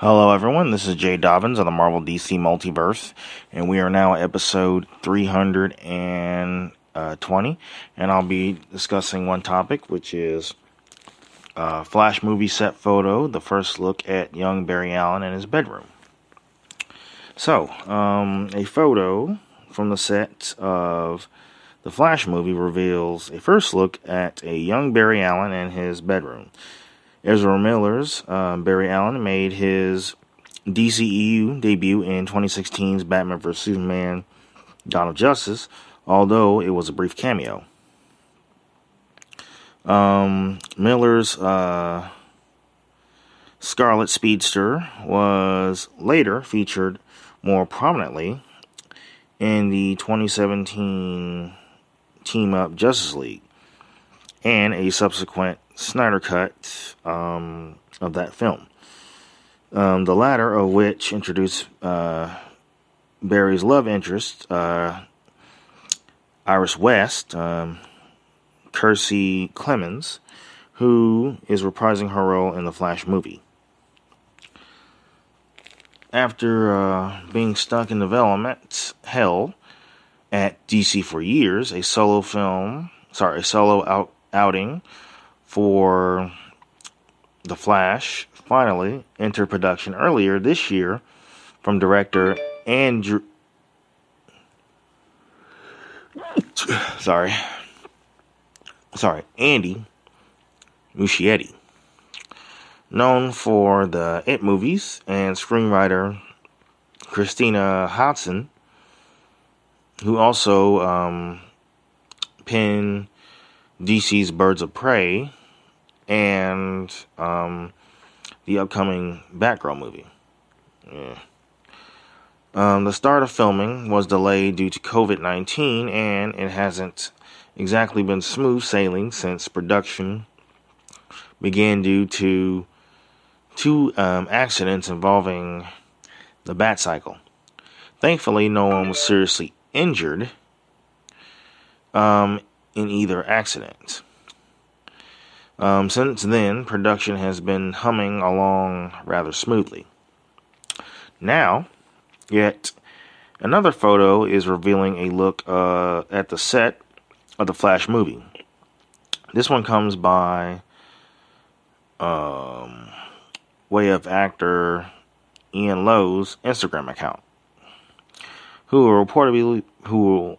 Hello, everyone. This is Jay Dobbins of the Marvel DC Multiverse, and we are now episode 320. And I'll be discussing one topic, which is uh, Flash movie set photo, the first look at young Barry Allen in his bedroom. So, um, a photo from the set of the Flash movie reveals a first look at a young Barry Allen in his bedroom. Ezra Miller's uh, Barry Allen made his DCEU debut in 2016's Batman vs. Superman of Justice, although it was a brief cameo. Um, Miller's uh, Scarlet Speedster was later featured more prominently in the 2017 Team Up Justice League and a subsequent Snyder Cut um, of that film. Um, the latter of which introduced uh, Barry's love interest, uh, Iris West, um, Kiersey Clemons, who is reprising her role in the Flash movie. After uh, being stuck in development hell at DC for years, a solo film, sorry, a solo out, outing for The Flash finally entered production earlier this year from director Andrew. Sorry. Sorry, Andy Muschietti. Known for the It movies and screenwriter Christina Hodson, who also um, penned DC's Birds of Prey and um, the upcoming Batgirl movie. Yeah. Um, the start of filming was delayed due to COVID 19, and it hasn't exactly been smooth sailing since production began due to two um, accidents involving the bat cycle. Thankfully, no one was seriously injured um, in either accident. Um, since then, production has been humming along rather smoothly. Now, yet another photo is revealing a look uh, at the set of the Flash movie. This one comes by um, way of actor Ian Loh's Instagram account, who will reportedly who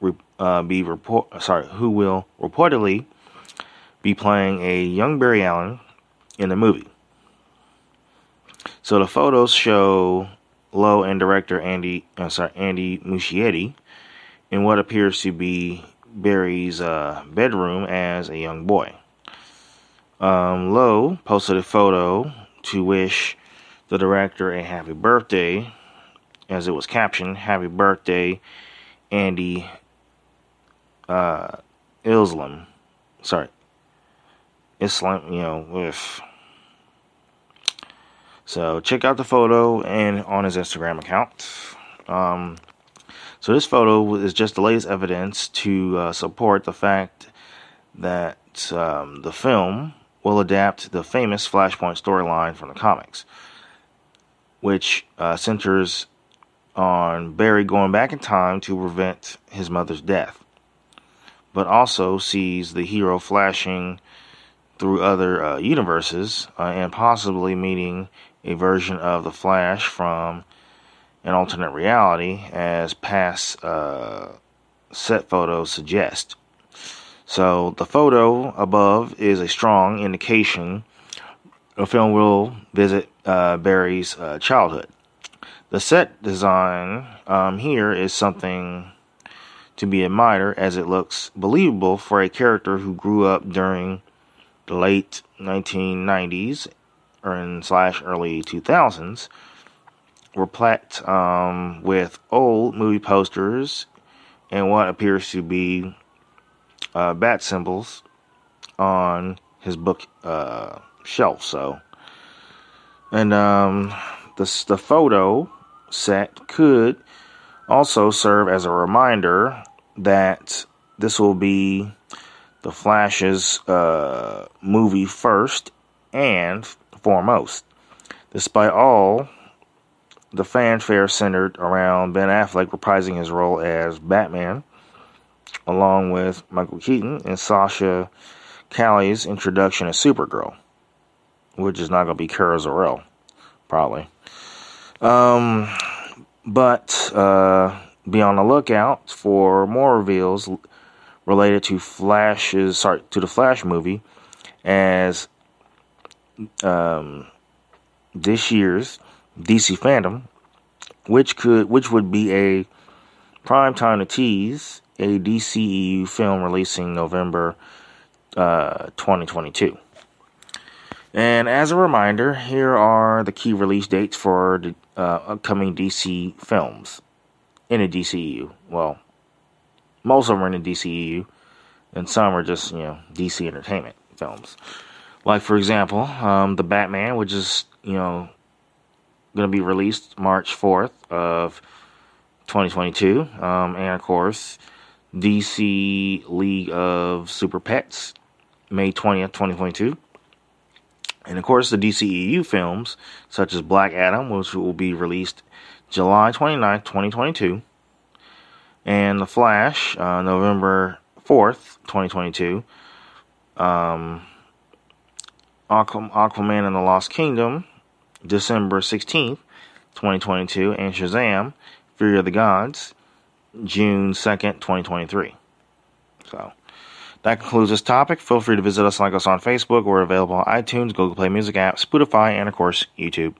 will uh, be report sorry who will reportedly be playing a young Barry Allen in the movie. So the photos show Loh and director Andy, sorry, Andy Muschietti in what appears to be Barry's uh, bedroom as a young boy. Um, Loh posted a photo to wish the director a happy birthday, as it was captioned, "Happy birthday, Andy uh, Islam." Sorry, Islam, you know, with. So check out the photo and on his Instagram account. Um, so this photo is just the latest evidence to uh, support the fact that um, the film will adapt the famous Flashpoint storyline from the comics, which uh, centers on Barry going back in time to prevent his mother's death, but also sees the hero flashing through other uh, universes uh, and possibly meeting a version of the Flash from an alternate reality, as past uh, set photos suggest. So, the photo above is a strong indication the film will visit uh, Barry's uh, childhood. The set design um, here is something to be admired as it looks believable for a character who grew up during late 1990s or in slash early 2000s were plagued um, with old movie posters and what appears to be uh, bat symbols on his book uh, shelf. So, and um, the the photo set could also serve as a reminder that this will be the Flash's uh, movie first and foremost. Despite all the fanfare centered around Ben Affleck reprising his role as Batman, along with Michael Keaton and Sasha Calle's introduction as Supergirl, which is not going to be Kara Zor-El, probably. Um, but uh, be on the lookout for more reveals related to Flash's sorry to the Flash movie, as um, this year's DC FanDome, which could which would be a prime time to tease a DCEU film releasing November uh, 2022. And as a reminder, here are the key release dates for the uh, upcoming DC films in the DCEU. Well, most of them are in the DCEU, and some are just you know DC Entertainment films. Like for example, um, the Batman, which is you know going to be released March 4th of 2022, um, and of course DC League of Super Pets, May 20th, 2022. And of course, the DCEU films, such as Black Adam, which will be released July 29th, 2022, and The Flash, uh, November 4th, 2022. Um, Aquaman and the Lost Kingdom, December 16th, 2022. And Shazam, Fury of the Gods, June 2nd, 2023. So. That concludes this topic. Feel free to visit us like us on Facebook. We're available on iTunes, Google Play Music app, Spotify, and of course, YouTube.